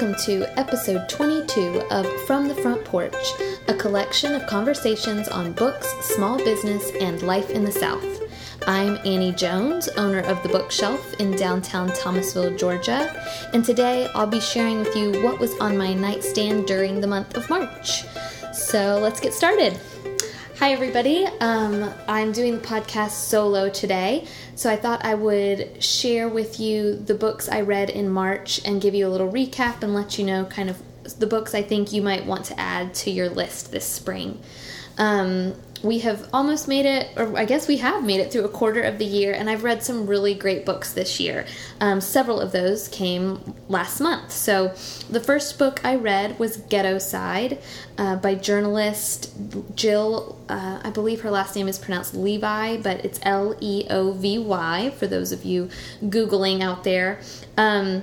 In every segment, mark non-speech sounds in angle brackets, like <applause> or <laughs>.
Welcome to episode 22 of From the Front Porch, a collection of conversations on books, small business, and life in the South. I'm Annie Jones, owner of The Bookshelf in downtown Thomasville, Georgia, and today I'll be sharing with you what was on my nightstand during the month of March. So let's get started. Hi, everybody. Um, I'm doing the podcast solo today, so I thought I would share with you the books I read in March and give you a little recap and let you know kind of the books I think you might want to add to your list this spring. Um, we have almost made it, or I guess we have made it through a quarter of the year, and I've read some really great books this year. Um, several of those came last month. So, the first book I read was Ghettoside uh, by journalist Jill, uh, I believe her last name is pronounced Levi, but it's L E O V Y for those of you Googling out there. Um,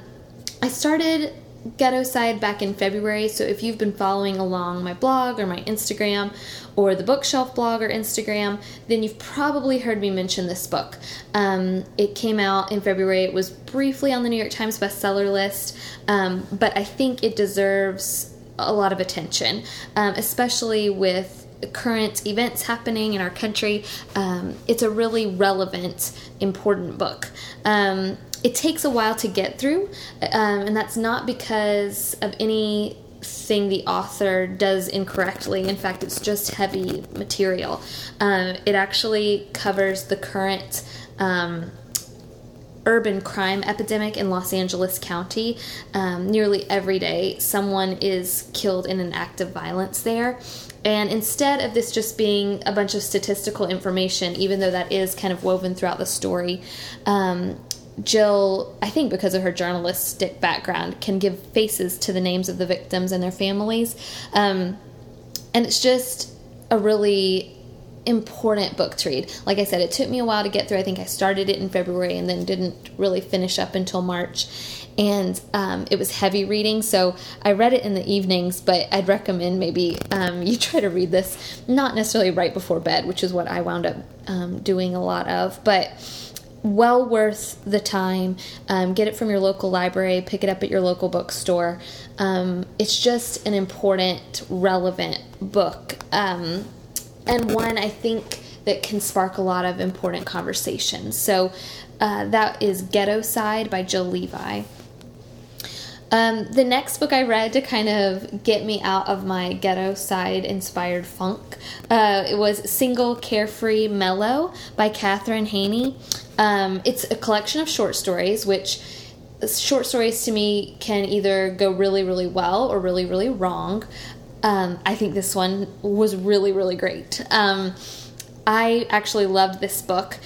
I started Ghettoside back in February. So if you've been following along my blog or my Instagram or the bookshelf blog or Instagram, then you've probably heard me mention this book. Um, it came out in February. It was briefly on the New York Times bestseller list, um, but I think it deserves a lot of attention, um, especially with current events happening in our country. Um, it's a really relevant, important book. Um, it takes a while to get through, um, and that's not because of anything the author does incorrectly. In fact, it's just heavy material. Um, it actually covers the current. Um, urban crime epidemic in Los Angeles County. Um, nearly every day, someone is killed in an act of violence there. And instead of this just being a bunch of statistical information, even though that is kind of woven throughout the story, um, Jill, I think because of her journalistic background, can give faces to the names of the victims and their families. Um, and it's just a really important book to read. Like I said, it took me a while to get through. I think I started it in February and then didn't really finish up until March. And um, it was heavy reading, so I read it in the evenings, but I'd recommend maybe um, you <laughs> try to read this not necessarily right before bed, which is what I wound up um, doing a lot of. But well worth the time. Um, get it from your local library, pick it up at your local bookstore. Um, it's just an important, relevant book, um, and one I think that can spark a lot of important conversations. So uh, that is Ghettoside by Jill Levi. Um, the next book I read to kind of get me out of my ghettoside inspired funk, uh, it was Single Carefree Mellow by Katherine Heiny. Um, it's a collection of short stories, which short stories to me can either go really, really well or really, really wrong. Um, I think this one was really, really great. Um, I actually loved this book.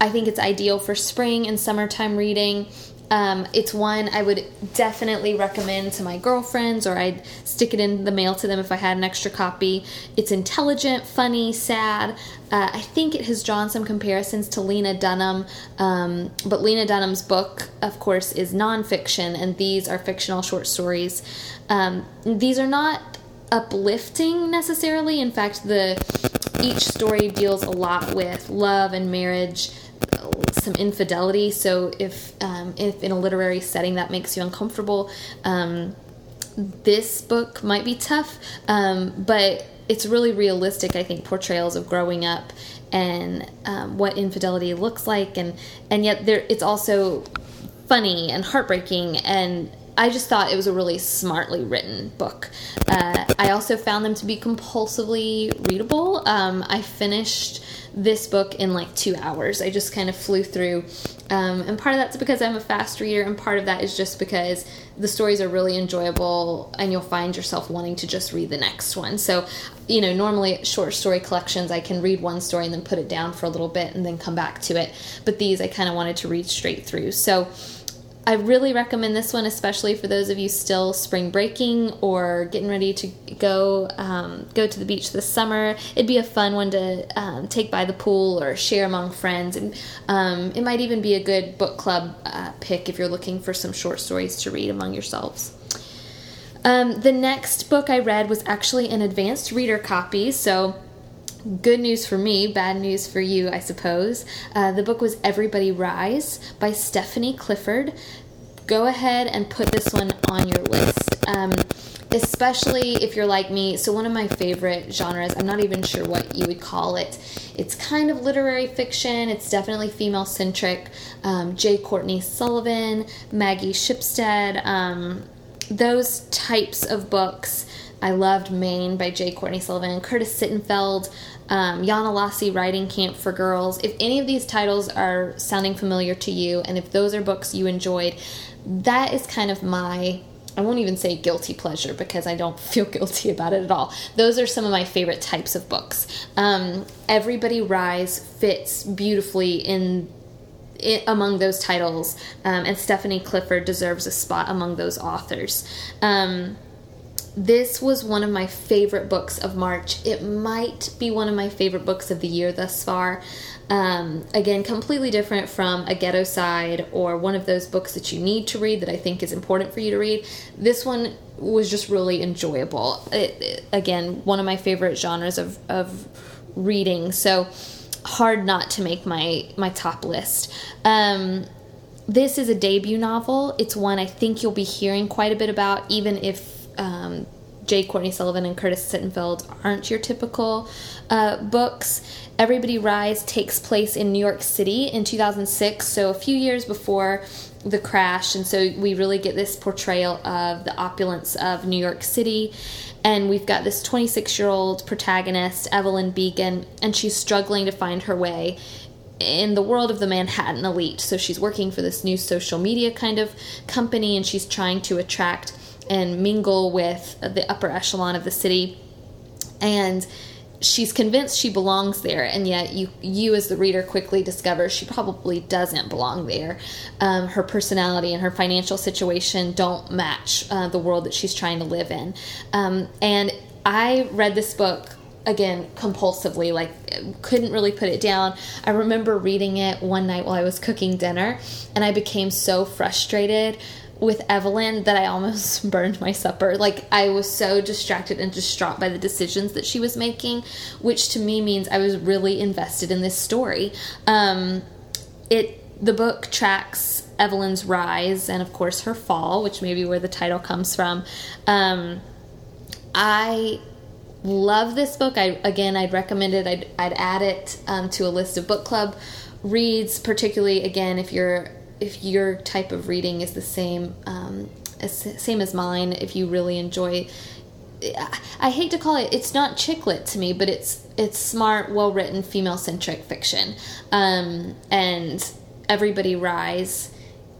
I think it's ideal for spring and summertime reading. Um, it's one I would definitely recommend to my girlfriends, or I'd stick it in the mail to them if I had an extra copy. It's intelligent, funny, sad. Uh, I think it has drawn some comparisons to Lena Dunham, um, but Lena Dunham's book, of course, is nonfiction, and these are fictional short stories. Um, these are not uplifting necessarily. In fact, the each story deals a lot with love and marriage some infidelity. So if um, if in a literary setting that makes you uncomfortable, um, this book might be tough. Um, but it's really realistic. I think portrayals of growing up and um, what infidelity looks like, and and yet there it's also funny and heartbreaking and I just thought it was a really smartly written book. Uh, I also found them to be compulsively readable. Um, I finished this book in like two hours. I just kind of flew through. Um, and part of that's because I'm a fast reader, and part of that is just because the stories are really enjoyable and you'll find yourself wanting to just read the next one. So, you know, normally short story collections, I can read one story and then put it down for a little bit and then come back to it. But these I kind of wanted to read straight through. So, I really recommend this one, especially for those of you still spring breaking or getting ready to go um, go to the beach this summer. It'd be a fun one to um, take by the pool or share among friends, and um, it might even be a good book club uh, pick if you're looking for some short stories to read among yourselves. Um, the next book I read was actually an advanced reader copy, so good news for me, bad news for you, I suppose. Uh, the book was Everybody Rise by Stephanie Clifford. go ahead and put this one on your list. Um, especially if you're like me. So, one of my favorite genres, I'm not even sure what you would call it. It's kind of literary fiction, it's definitely female centric. Um, J. Courtney Sullivan, Maggie Shipstead, um, those types of books. I loved Maine by J. Courtney Sullivan, Curtis Sittenfeld, um, Yonahlossee Riding Camp for Girls. If any of these titles are sounding familiar to you, and if those are books you enjoyed, that is kind of my I won't even say guilty pleasure because I don't <laughs> feel guilty about it at all. Those are some of my favorite types of books. Um, Everybody Rise fits beautifully in, in among those titles, um, and Stephanie Clifford deserves a spot among those authors. Um, this was one of my favorite books of March. It might be one of my favorite books of the year thus far. Um, again, completely different from A Ghettoside or one of those books that you need to read that I think is important for you to read. This one was just really enjoyable. It, it, again, one of my favorite genres of, of reading, so hard not to make my, my top list. Um, this is a debut novel. It's one I think you'll be hearing quite a bit about, even if um, J. Courtney Sullivan and Curtis Sittenfeld aren't your typical uh, books. Everybody Rise takes place in New York City in 2006, so a few years before the crash, and so we really get this portrayal of the opulence of New York City. And we've got this 26 year old protagonist, Evelyn Beacon, and she's struggling to find her way in the world of the Manhattan elite. So she's working for this new social media kind of company, and she's trying to attract and mingle with the upper echelon of the city. And she's convinced she belongs there, and yet you, you as the reader, quickly discover she probably doesn't belong there. Um, her personality and her financial situation don't match uh, the world that she's trying to live in. Um, and I read this book again compulsively like couldn't really put it down i remember reading it one night while i was cooking dinner and i became so frustrated with Evelyn that I almost <laughs> burned my supper. Like I was so distracted and distraught by the decisions that she was making, which to me means I was really invested in this story. Um, it the book tracks Evelyn's rise and of course her fall, which may be where the title comes from. Um, I love this book. I again, I'd recommend it. I'd, I'd add it um, to a list of book club reads, particularly again if you're if your type of reading is the same um, as, same as mine, if you really enjoy I hate to call it it's not chick lit to me, but it's it's smart, well written, female centric fiction. Um, and Everybody Rise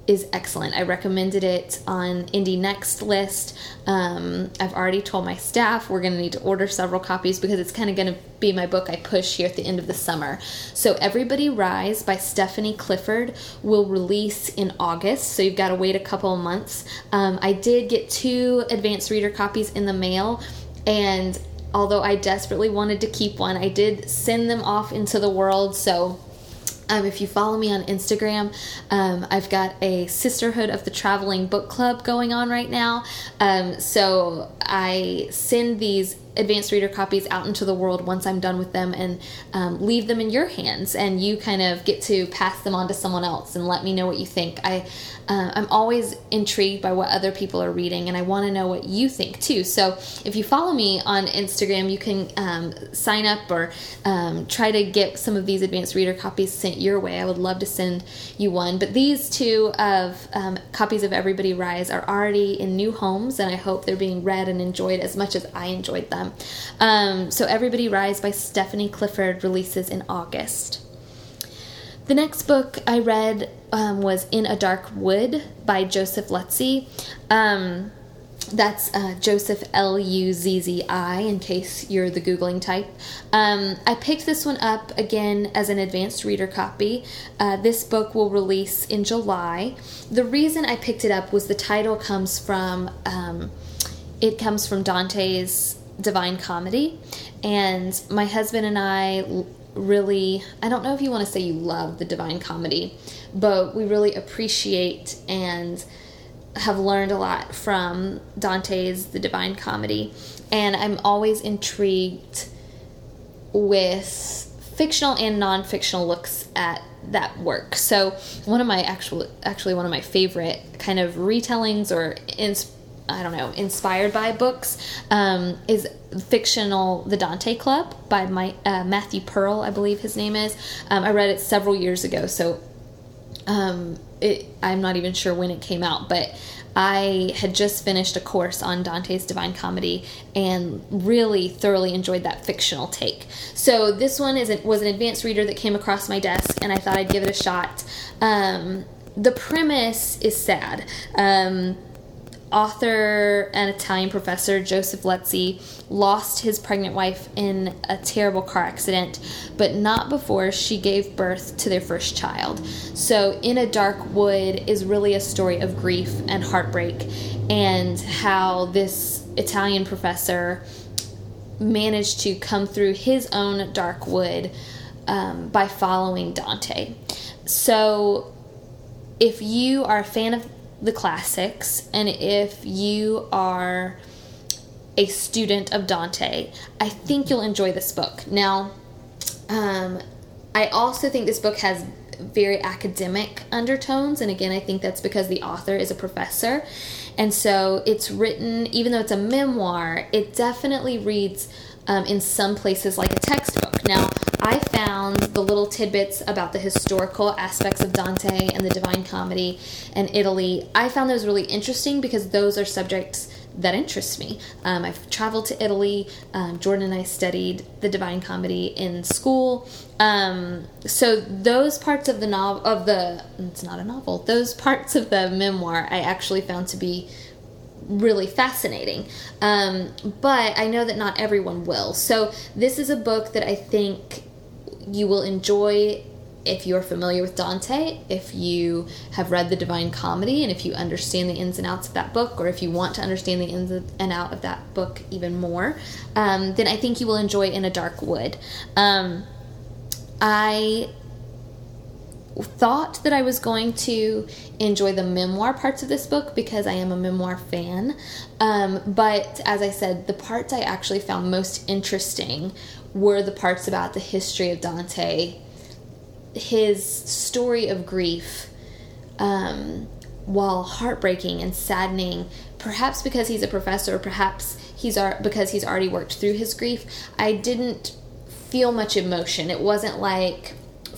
is excellent. I recommended it on Indie Next list. Um, I've already told my staff we're going to need to order several copies because it's kind of going to be my book I push here at the end of the summer. So, Everybody Rise by Stephanie Clifford will release in August, so you've got to wait a couple months. Um, I did get two advanced reader copies in the mail, and although I desperately wanted to keep one, I did send them off into the world. So, um, if you follow me on Instagram, um, I've got a Sisterhood of the Traveling Book Club going on right now. Um, so I send these advanced reader copies out into the world once I'm done with them and um, leave them in your hands, and you kind of get to pass them on to someone else and let me know what you think. I uh, I'm always intrigued by what other people are reading, and I want to know what you think too. So if you follow me on Instagram, you can um, sign up or um, try to get some of these advanced reader copies sent your way. I would love to send you one. But these two of um, copies of Everybody Rise are already in new homes, and I hope they're being read and enjoyed as much as I enjoyed them. Um, so Everybody Rise by Stephanie Clifford releases in August. The next book I read um, was In a Dark Wood by Joseph Luzzi. Um, that's uh, Joseph L U Z Z I, in case you're the Googling type. Um, I picked this one up again as an advanced reader copy. Uh, this book will release in July. The reason I picked it up was the title comes from um, it comes from Dante's Divine Comedy, and my husband and I really, I don't know if you want to say you love the Divine Comedy, but we really appreciate and have learned a lot from Dante's The Divine Comedy. And I'm always intrigued with fictional and non-fictional looks at that work. So one of my actual actually one of my favorite kind of retellings or ins- I don't know inspired by books um, is fictional The Dante Club by my uh, Matthew Pearl I believe his name is. Um, I read it several years ago, so um, it, I'm not even sure when it came out, but I had just finished a course on Dante's Divine Comedy and really thoroughly enjoyed that fictional take. So this one is was an advanced reader that came across my desk, and I thought I'd give it a shot. Um, the premise is sad. Um, author and Italian professor Joseph Luzzi lost his pregnant wife in a terrible car accident, but not before she gave birth to their first child. So, In a Dark Wood is really a story of grief and heartbreak, and how this Italian professor managed to come through his own dark wood um, by following Dante. So, if you are a fan of the classics, and if you are a student of Dante, I think you'll enjoy this book. Now, um, I also think this book has very academic undertones, and again, I think that's because the author is a professor. And so it's written, even though it's a memoir, it definitely reads um, in some places like a textbook. Now, I found the little tidbits about the historical aspects of Dante and the Divine Comedy and Italy. I found those really interesting because those are subjects that interest me. Um, I've traveled to Italy. Um, Jordan and I studied the Divine Comedy in school. Um, so those parts of the novel of the it's not a novel. Those parts of the memoir I actually found to be really fascinating. Um, but I know that not everyone will. So this is a book that I think you will enjoy if you're familiar with Dante, if you have read the Divine Comedy, and if you understand the ins and outs of that book, or if you want to understand the ins and out of that book even more, um, then I think you will enjoy In a Dark Wood. Um, I thought that I was going to enjoy the memoir parts of this book because I am a memoir fan. Um, but as I said, the parts I actually found most interesting were the parts about the history of Dante, his story of grief, um, while heartbreaking and saddening, perhaps because he's a professor, perhaps he's because he's already worked through his grief. I didn't feel much emotion. It wasn't like,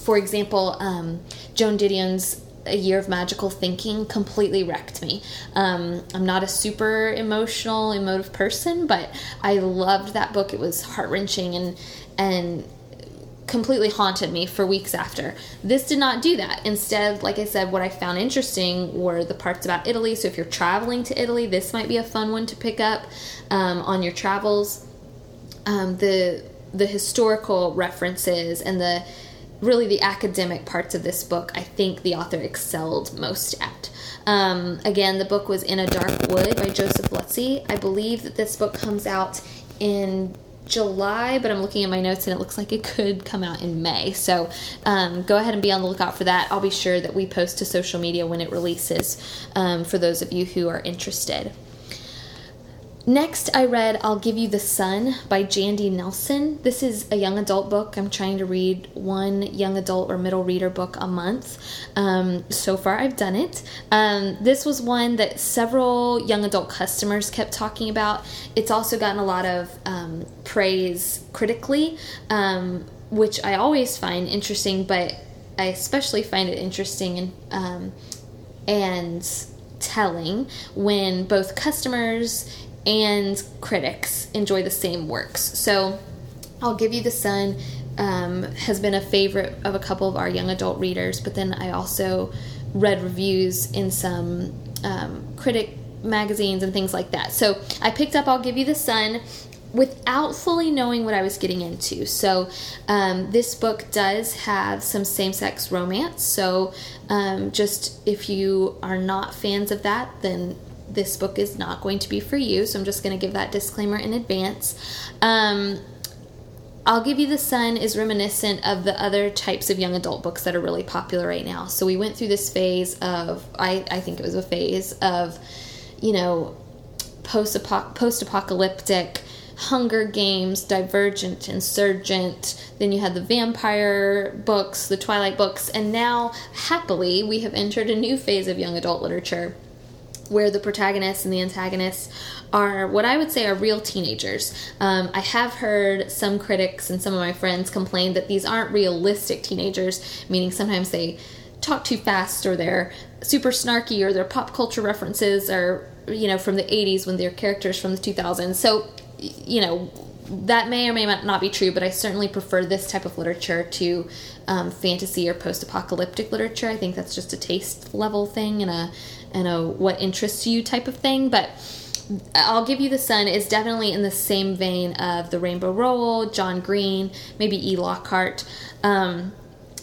for example, um, Joan Didion's a year of magical thinking completely wrecked me. Um, I'm not a super emotional, emotive person, but I loved that book. It was heart wrenching and and completely haunted me for weeks after. This did not do that. Instead, like I said, what I found interesting were the parts about Italy. So if you're traveling to Italy, this might be a fun one to pick up um, on your travels. Um, the the historical references and the really the academic parts of this book, I think the author excelled most at. Um, again, the book was In a Dark Wood by Joseph Luzzi. I believe that this book comes out in July, but I'm looking at my notes and it looks like it could come out in May. So um, go ahead and be on the lookout for that. I'll be sure that we post to social media when it releases um, for those of you who are interested. Next, I read I'll Give You the Sun by Jandy Nelson. This is a young adult book. I'm trying to read one young adult or middle reader book a month. Um, so far, I've done it. Um, this was one that several young adult customers kept talking about. It's also gotten a lot of um, praise critically, um, which I always find interesting, but I especially find it interesting and, um, and telling when both customers and critics enjoy the same works. So I'll Give You the Sun um, has been a favorite of a couple of our young adult readers, but then I also read reviews in some um, critic magazines and things like that. So I picked up I'll Give You the Sun without fully knowing what I was getting into. So, um, this book does have some same sex romance. So, um, just if you are not fans of that, then this book is not going to be for you. So I'm just going to give that disclaimer in advance. Um, I'll Give You the Sun is reminiscent of the other types of young adult books that are really popular right now. So we went through this phase of, I, I think it was a phase of, you know, post apocalyptic Hunger Games, Divergent, Insurgent. Then you had the vampire books, the Twilight books, and now, happily, we have entered a new phase of young adult literature where the protagonists and the antagonists are what I would say are real teenagers. Um, I have heard some critics and some of my friends complain that these aren't realistic teenagers, meaning sometimes they talk too fast or they're super snarky or their pop culture references are you know from the 80s when they're characters from the 2000s. So you know that may or may not be true, but I certainly prefer this type of literature to um, fantasy or post-apocalyptic literature. I think that's just a taste level thing and a and a what interests you type of thing. But I'll give you the Sun is definitely in the same vein of the Rainbow Rowell, John Green, maybe E. Lockhart. Um,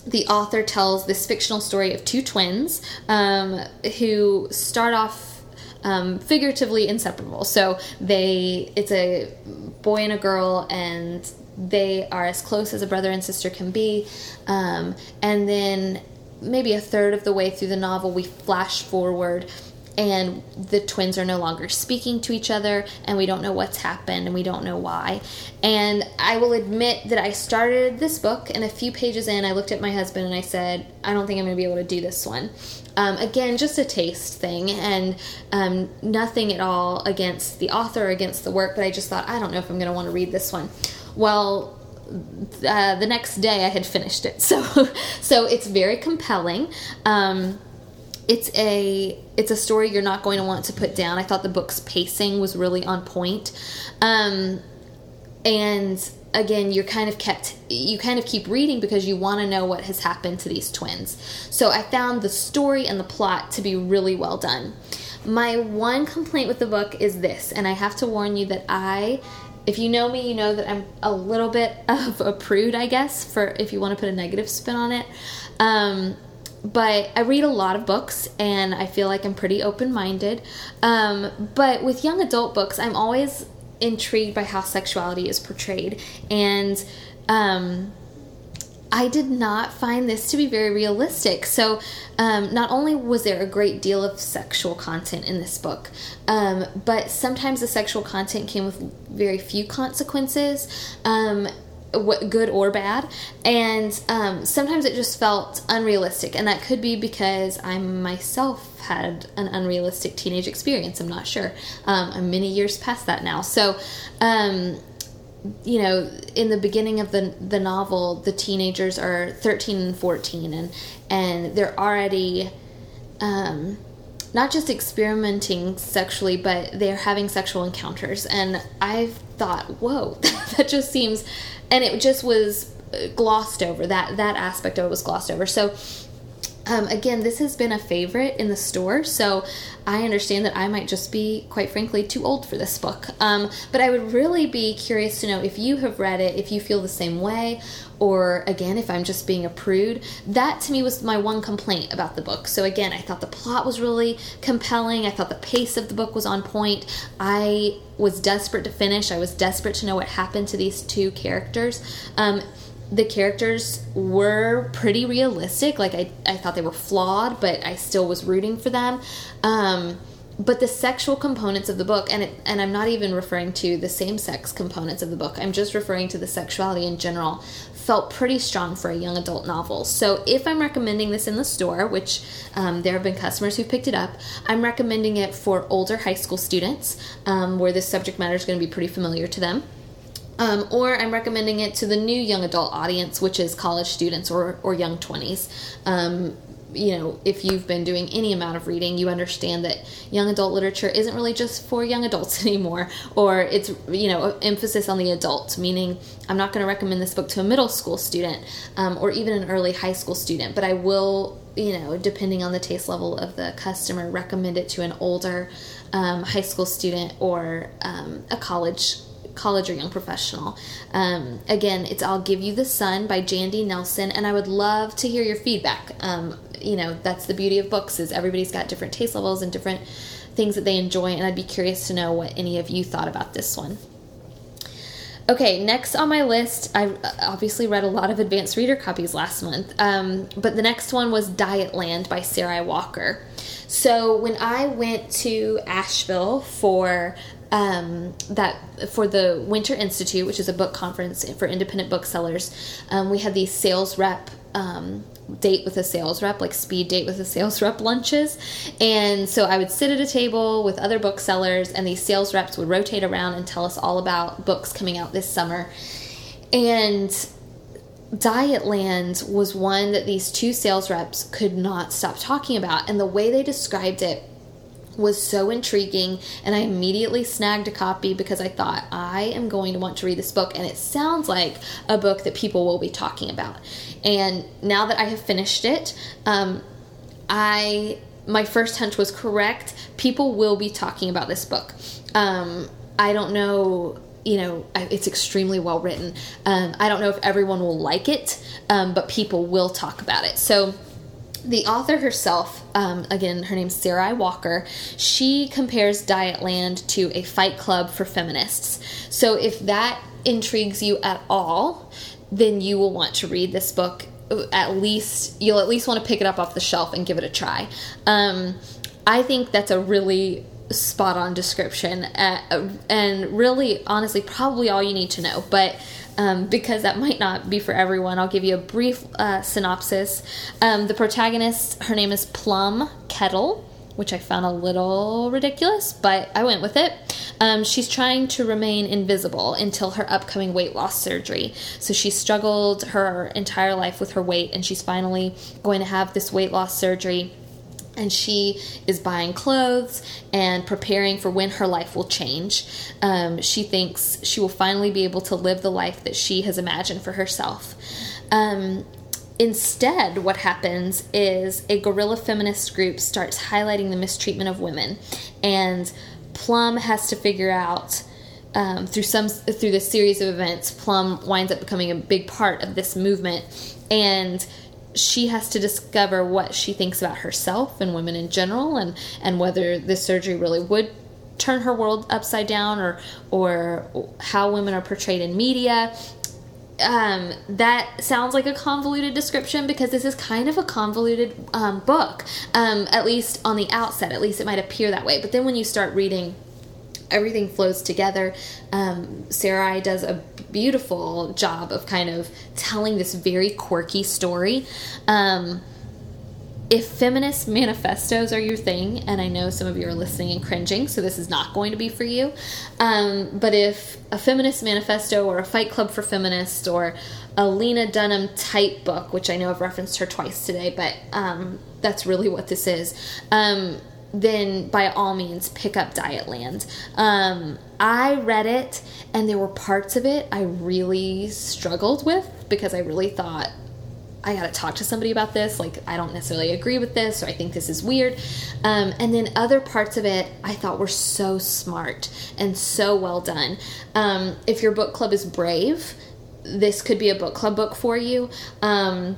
the author tells this fictional story of two twins um, who start off um, figuratively inseparable. So they, it's a boy and a girl, and they are as close as a brother and sister can be. Um, and then maybe a third of the way through the novel, we flash forward and the twins are no longer speaking to each other and we don't know what's happened and we don't know why. And i will admit that i started this book and a few pages in i looked at my husband and i said i don't think i'm going to be able to do this one. Um, again just a taste thing and um, nothing at all against the author or against the work but i just thought i don't know if i'm going to want to read this one. Well uh, the next day I had finished it. <laughs> So so it's very compelling. Um, it's a it's a story you're not going to want to put down. I thought the book's pacing was really on point. Um, and again, you're kind of kept you kind of keep reading because you want to know what has happened to these twins. So I found the story and the plot to be really well done. My one complaint with the book is this, and I have to warn you that I if you know me, you know that I'm a little bit <laughs> of a prude, I guess, for if you want to put a negative spin on it. Um, but I read a lot of books and I feel like I'm pretty open minded. Um, but with young adult books, I'm always intrigued by how sexuality is portrayed. And um, I did not find this to be very realistic. So, um, not only was there a great deal of sexual content in this book, um, but sometimes the sexual content came with very few consequences. Um, good or bad and um, sometimes it just felt unrealistic and that could be because i myself had an unrealistic teenage experience i'm not sure um, i'm many years past that now so um, you know, in the beginning of the the novel, the teenagers are 13 and 14, and and they're already um, not just experimenting sexually, but they're having sexual encounters. And I thought, whoa, <laughs> that just seems, and it just was glossed over. That that aspect of it was glossed over. So um, again, this has been a favorite in the store, so I understand that I might just be, quite frankly, too old for this book. Um, but I would really be curious to know if you have read it, if you feel the same way, or again, if I'm just being a prude. That to me was my one complaint about the book. So again, I thought the plot was really compelling. I thought the pace of the book was on point. I was desperate to finish. I was desperate to know what happened to these two characters. Um, the characters were pretty realistic. Like I, I thought they were flawed, but I still was rooting for them. Um, but the sexual components of the book, and it, and I'm not even referring to the same sex components of the book. I'm just referring to the sexuality in general. Felt pretty strong for a young adult novel. So if I'm recommending this in the store, which um, there have been customers who picked it up, I'm recommending it for older high school students, um, where this subject matter is going to be pretty familiar to them. Um, or I'm recommending it to the new young adult audience, which is college students or, or young 20s. Um, you know, if you've been doing any amount of reading, you understand that young adult literature isn't really just for young adults <laughs> anymore, or it's, you know, emphasis on the adult, meaning I'm not going to recommend this book to a middle school student um, or even an early high school student, but I will, you know, depending on the taste level of the customer, recommend it to an older um, high school student or um, a college college or young professional. Um, again, it's I'll Give You the Sun by Jandy Nelson, and I would love to hear your feedback. Um, you know, that's the beauty of books is everybody's got different taste levels and different things that they enjoy, and I'd be curious to know what any of you thought about this one. Okay, next on my list, I obviously read a lot of advanced reader copies last month, um, but the next one was Dietland by Sarai Walker. So when I went to Asheville for um, that for the Winter Institute, which is a book conference for independent booksellers, um, we had these sales rep um, date with a sales rep, like speed date with a sales rep lunches. And so I would sit at a table with other booksellers, and these sales reps would rotate around and tell us all about books coming out this summer. And Dietland was one that these two sales reps could not stop talking about. And the way they described it was so intriguing and I immediately snagged a copy because I thought I am going to want to read this book and it sounds like a book that people will be talking about. And now that I have finished it, um, I my first hunch was correct. People will be talking about this book. Um, I don't know you know, it's extremely well written. Um, I don't know if everyone will like it, um, but people will talk about it. So, the author herself, um, again, her name's Sarai Walker, she compares Dietland to a fight club for feminists. So, if that intrigues you at all, then you will want to read this book. At least, you'll at least want to pick it up off the shelf and give it a try. Um, I think that's a really spot on description uh, and really honestly probably all you need to know but um, because that might not be for everyone i'll give you a brief uh, synopsis. Um, the protagonist her name is plum kettle which i found a little ridiculous but i went with it. Um, she's trying to remain invisible until her upcoming weight loss surgery. So she struggled her entire life with her weight and she's finally going to have this weight loss surgery and she is buying clothes and preparing for when her life will change. Um, she thinks she will finally be able to live the life that she has imagined for herself. Um, instead, what happens is a guerrilla feminist group starts highlighting the mistreatment of women, and Plum has to figure out. Um, through some through this series of events, Plum winds up becoming a big part of this movement, and she has to discover what she thinks about herself and women in general and and whether this surgery really would turn her world upside down or or how women are portrayed in media. Um, that sounds like a convoluted description because this is kind of a convoluted um, book um, at least on the outset at least it might appear that way. But then when you start reading everything flows together. Um, Sarai does a beautiful job of kind of telling this very quirky story. Um, if feminist manifestos are your thing, and I know some of you are listening and cringing, so this is not going to be for you, um, but if a feminist manifesto or a fight club for feminists or a Lena Dunham type book, which I know I've referenced her twice today, but um, that's really what this is um, then by all means pick up Dietland. Um, I read it, and there were parts of it I really struggled with because I really thought I got to talk to somebody about this. Like, I don't necessarily agree with this, or I think this is weird. Um, and then other parts of it I thought were so smart and so well done. Um, if your book club is brave, this could be a book club book for you. Um,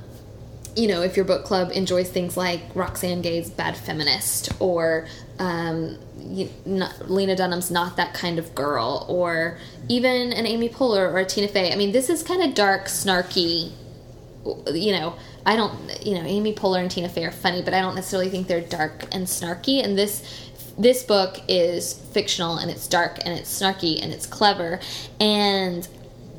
you know, if your book club enjoys things like Roxane Gay's Bad Feminist or um, you, not, Lena Dunham's Not That Kind of Girl or even an Amy Poehler or a Tina Fey. I mean, this is kind of dark, snarky. You know, I don't, you know, Amy Poehler and Tina Fey are funny, but I don't necessarily think they're dark and snarky. And this this book is fictional and it's dark and it's snarky and it's clever and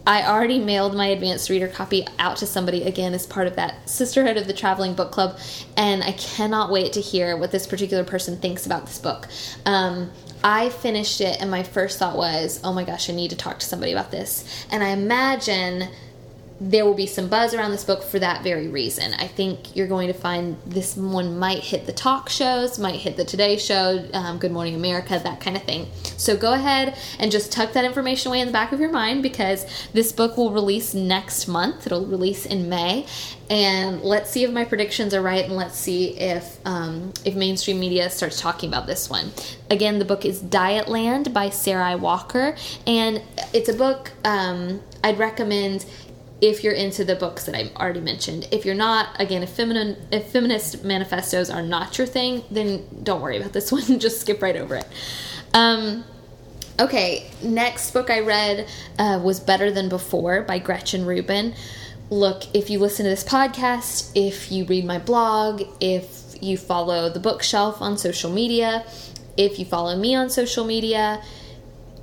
I already mailed my advanced reader copy out to somebody again as part of that Sisterhood of the Traveling Book Club, and I cannot wait to hear what this particular person thinks about this book. Um, I finished it, and my first thought was, oh my gosh, I need to talk to somebody about this. And I imagine there will be some buzz around this book for that very reason. I think you're going to find this one might hit the talk shows, might hit the Today Show, um, Good Morning America, that kind of thing. So go ahead and just tuck that information away in the back of your mind because this book will release next month. It'll release in May, and let's see if my predictions are right, and let's see if um, if mainstream media starts talking about this one. Again, the book is Dietland by Sarai Walker, and it's a book um, I'd recommend if you're into the books that I've already mentioned. If you're not, again, if feminine if feminist manifestos are not your thing, then don't worry about this <laughs> one. Just skip right over it. Um, okay, next book I read uh, was Better Than Before by Gretchen Rubin. Look, if you listen to this podcast, if you read my blog, if you follow the bookshelf on social media, if you follow me on social media,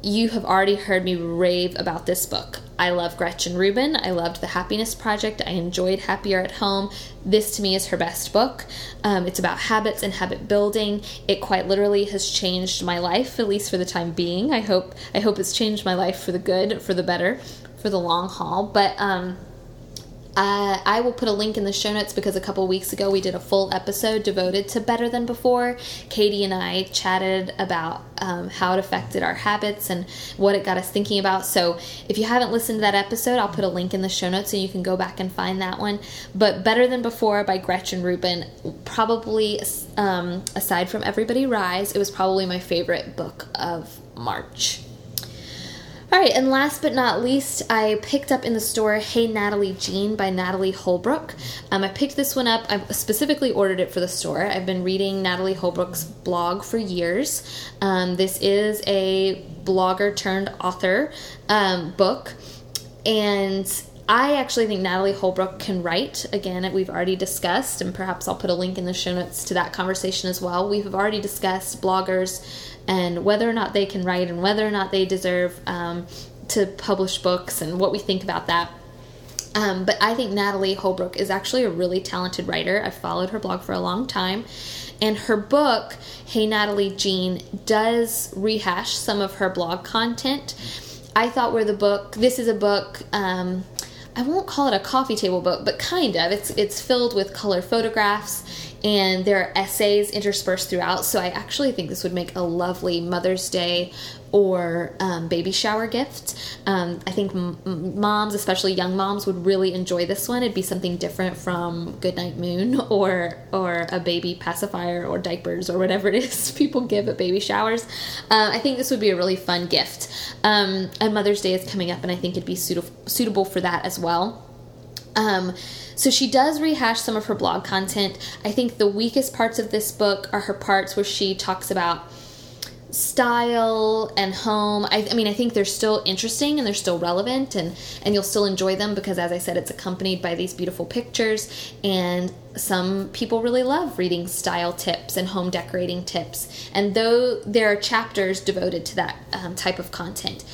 you have already heard me rave about this book. I love Gretchen Rubin. I loved The Happiness Project. I enjoyed Happier at Home. This to me is her best book. Um, it's about habits and habit building. It quite literally has changed my life, at least for the time being. I hope I hope it's changed my life for the good, for the better, for the long haul. But um, uh, I will put a link in the show notes because a couple weeks ago we did a full episode devoted to Better Than Before. Katie and I chatted about um, how it affected our habits and what it got us thinking about. So if you haven't listened to that episode, I'll put a link in the show notes so you can go back and find that one. But Better Than Before by Gretchen Rubin, probably um, aside from Everybody Rise, it was probably my favorite book of March. All right, and last but not least, I picked up in the store Hey Natalie Jean by Natalie Holbrook. Um, I picked this one up. I specifically ordered it for the store. I've been reading Natalie Holbrook's blog for years. Um, this is a blogger turned author um, book, and I actually think Natalie Holbrook can write. Again, we've already discussed, and perhaps I'll put a link in the show notes to that conversation as well. We've already discussed bloggers and whether or not they can write and whether or not they deserve um, to publish books and what we think about that. Um, but I think Natalie Holbrook is actually a really talented writer. I've followed her blog for a long time. And her book, Hey Natalie Jean, does rehash some of her blog content. I thought where the book, this is a book, um, I won't call it a coffee table book, but kind of. It's it's filled with color photographs and there are essays interspersed throughout. So I actually think this would make a lovely Mother's Day or um, baby shower gift. Um, I think m- moms, especially young moms, would really enjoy this one. It'd be something different from Goodnight Moon <laughs> or or a baby pacifier or diapers or whatever it is <laughs> people give at baby showers. Uh, I think this would be a really fun gift. Um, and Mother's Day is coming up, and I think it'd be suit- suitable for that as well. Um, so she does rehash some of her blog content. I think the weakest parts of this book are her parts where she talks about style and home. I, I, mean, I think they're still interesting and they're still relevant, and and you'll still enjoy them because, as I said, it's accompanied by these beautiful pictures. And some people really love reading style tips and home decorating tips. And though there are chapters devoted to that um, type of content,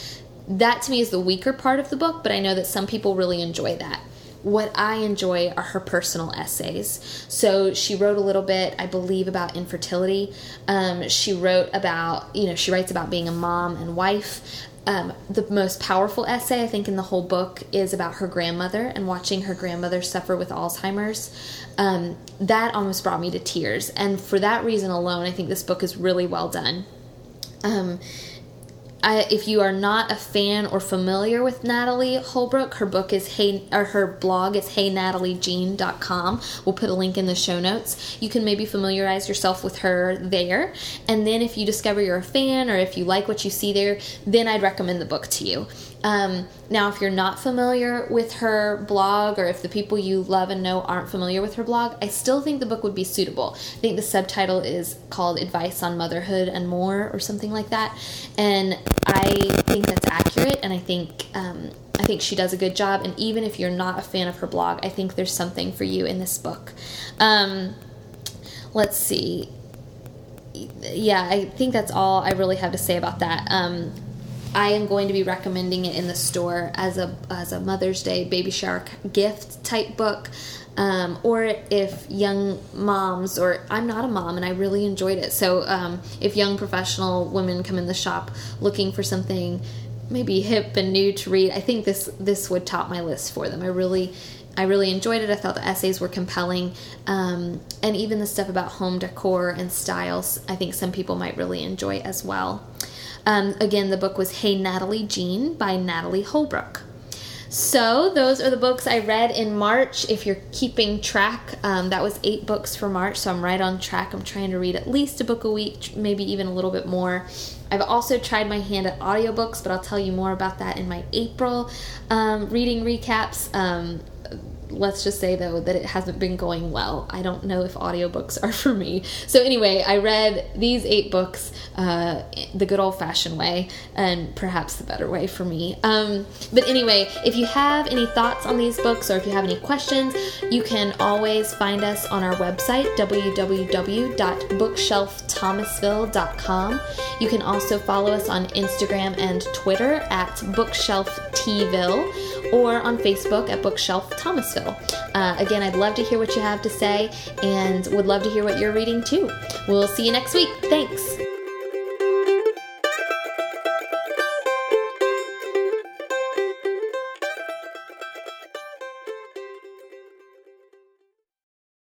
that to me is the weaker part of the book. But I know that some people really enjoy that what I enjoy are her personal essays. So she wrote a little bit, I believe, about infertility. Um, she wrote about, you know, she writes about being a mom and wife. Um, the most powerful essay, I think, in the whole book is about her grandmother and watching her grandmother suffer with Alzheimer's. Um, that almost brought me to tears. And for that reason alone, I think this book is really well done. Um, I, if you are not a fan or familiar with Natalie Holbrook, her book is hey or her blog is heynataliejean.com. We'll put a link in the show notes. You can maybe familiarize yourself with her there. And then if you discover you're a fan or if you like what you see there, then I'd recommend the book to you. Um, now, if you're not familiar with her blog, or if the people you love and know aren't familiar with her blog, I still think the book would be suitable. I think the subtitle is called Advice on Motherhood and More, or something like that. And I think that's accurate, and I think. Um, I think she does a good job, and even if you're not a fan of her blog, I think there's something for you in this book. Um, let's see yeah, I think that's all I really have to say about that. Um, I am going to be recommending it in the store as a as a Mother's Day baby shower gift type book. Um, or if young moms, or I'm not a mom and I really enjoyed it. So um, if young professional women come in the shop looking for something maybe hip and new to read, I think this this would top my list for them. I really I really enjoyed it. I thought the essays were compelling, um, and even the stuff about home decor and styles. I think some people might really enjoy as well. Um, again, the book was Hey Natalie Jean by Natalie Holbrook. So, those are the books I read in March. If you're keeping track, um, that was eight books for March, so I'm right on track. I'm trying to read at least a book a week, maybe even a little bit more. I've also tried my hand at audiobooks, but I'll tell you more about that in my April um, reading recaps. Um, let's just say though that it hasn't been going well. I don't know if audiobooks are <laughs> for me. So anyway, I read these eight books uh, the good old fashioned way, and perhaps the better way for me. Um, but anyway, if you have any thoughts on these books or if you have any questions, you can always find us on our website www.bookshelfthomasville.com. You can also follow us on Instagram and Twitter at bookshelftville or on Facebook at Bookshelf Thomasville. Uh, again, I'd love to hear what you have to say and would love to hear what you're reading too. We'll see you next week. Thanks.